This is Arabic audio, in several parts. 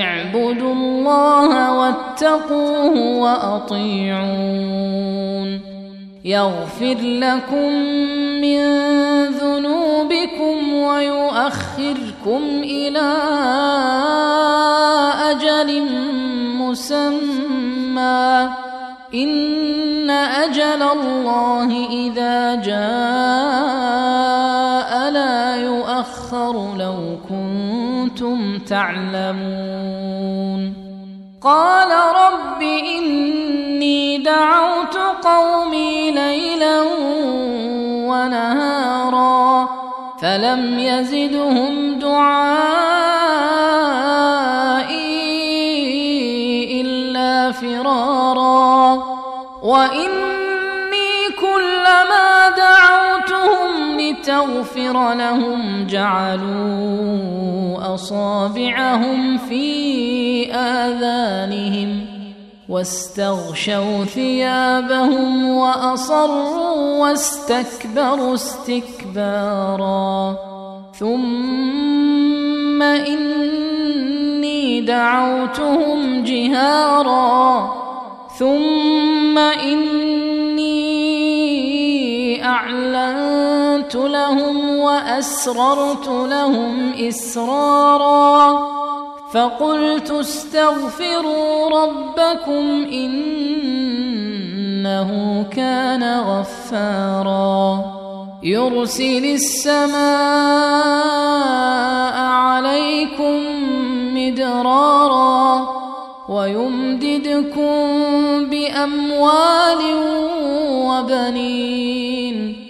اعبدوا الله واتقوه وأطيعون. يغفر لكم من ذنوبكم ويؤخركم إلى أجل مسمى. إن أجل الله إذا جاء تعلمون. قال رب إني دعوت قومي ليلا ونهارا فلم يزدهم دعائي لتغفر لهم جعلوا أصابعهم في آذانهم واستغشوا ثيابهم وأصروا واستكبروا استكبارا ثم إني دعوتهم جهارا ثم إني أعلنت لهم وأسررت لهم إسرارا فقلت استغفروا ربكم إنه كان غفارا يرسل السماء عليكم مدرارا ويمددكم باموال وبنين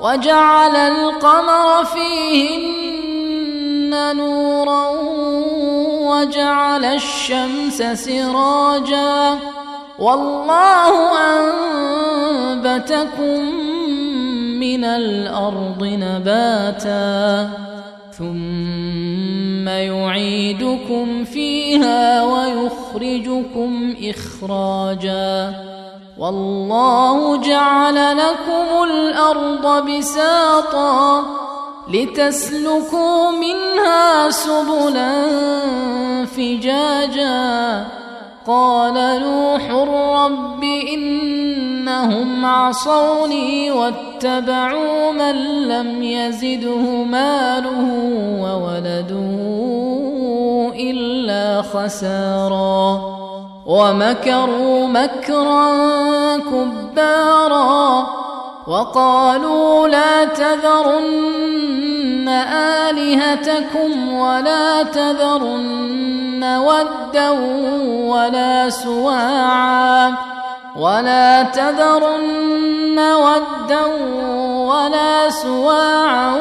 وجعل القمر فيهن نورا وجعل الشمس سراجا والله أنبتكم من الأرض نباتا ثم يعيدكم فيها ويخرجكم إخراجا والله جعل لكم الأرض بساطا لتسلكوا منها سبلا فجاجا. قال نوح رب إنهم عصوني واتبعوا من لم يزده ماله وولده إلا خسارا. ومكروا مكرا كبارا وقالوا لا تذرن آلهتكم ولا تذرن ودا ولا سواعا ولا تذرن ودا ولا سواعا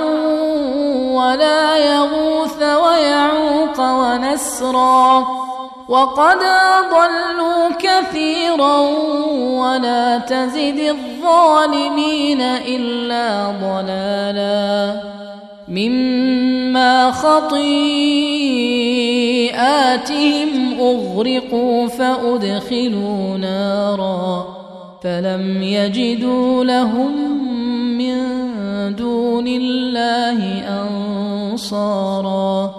ولا يغوث ويعوق ونسرا وقد أضلوا كثيرا ولا تزد الظالمين إلا ضلالا مما خطيئاتهم أغرقوا فأدخلوا نارا فلم يجدوا لهم من دون الله أنصارا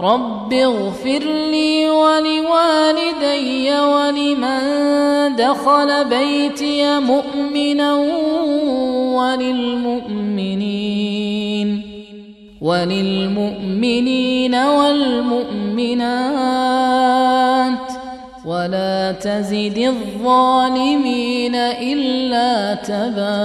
رب اغفر لي ولوالدي ولمن دخل بيتي مؤمنا وللمؤمنين وللمؤمنين والمؤمنات ولا تزد الظالمين الا تباراً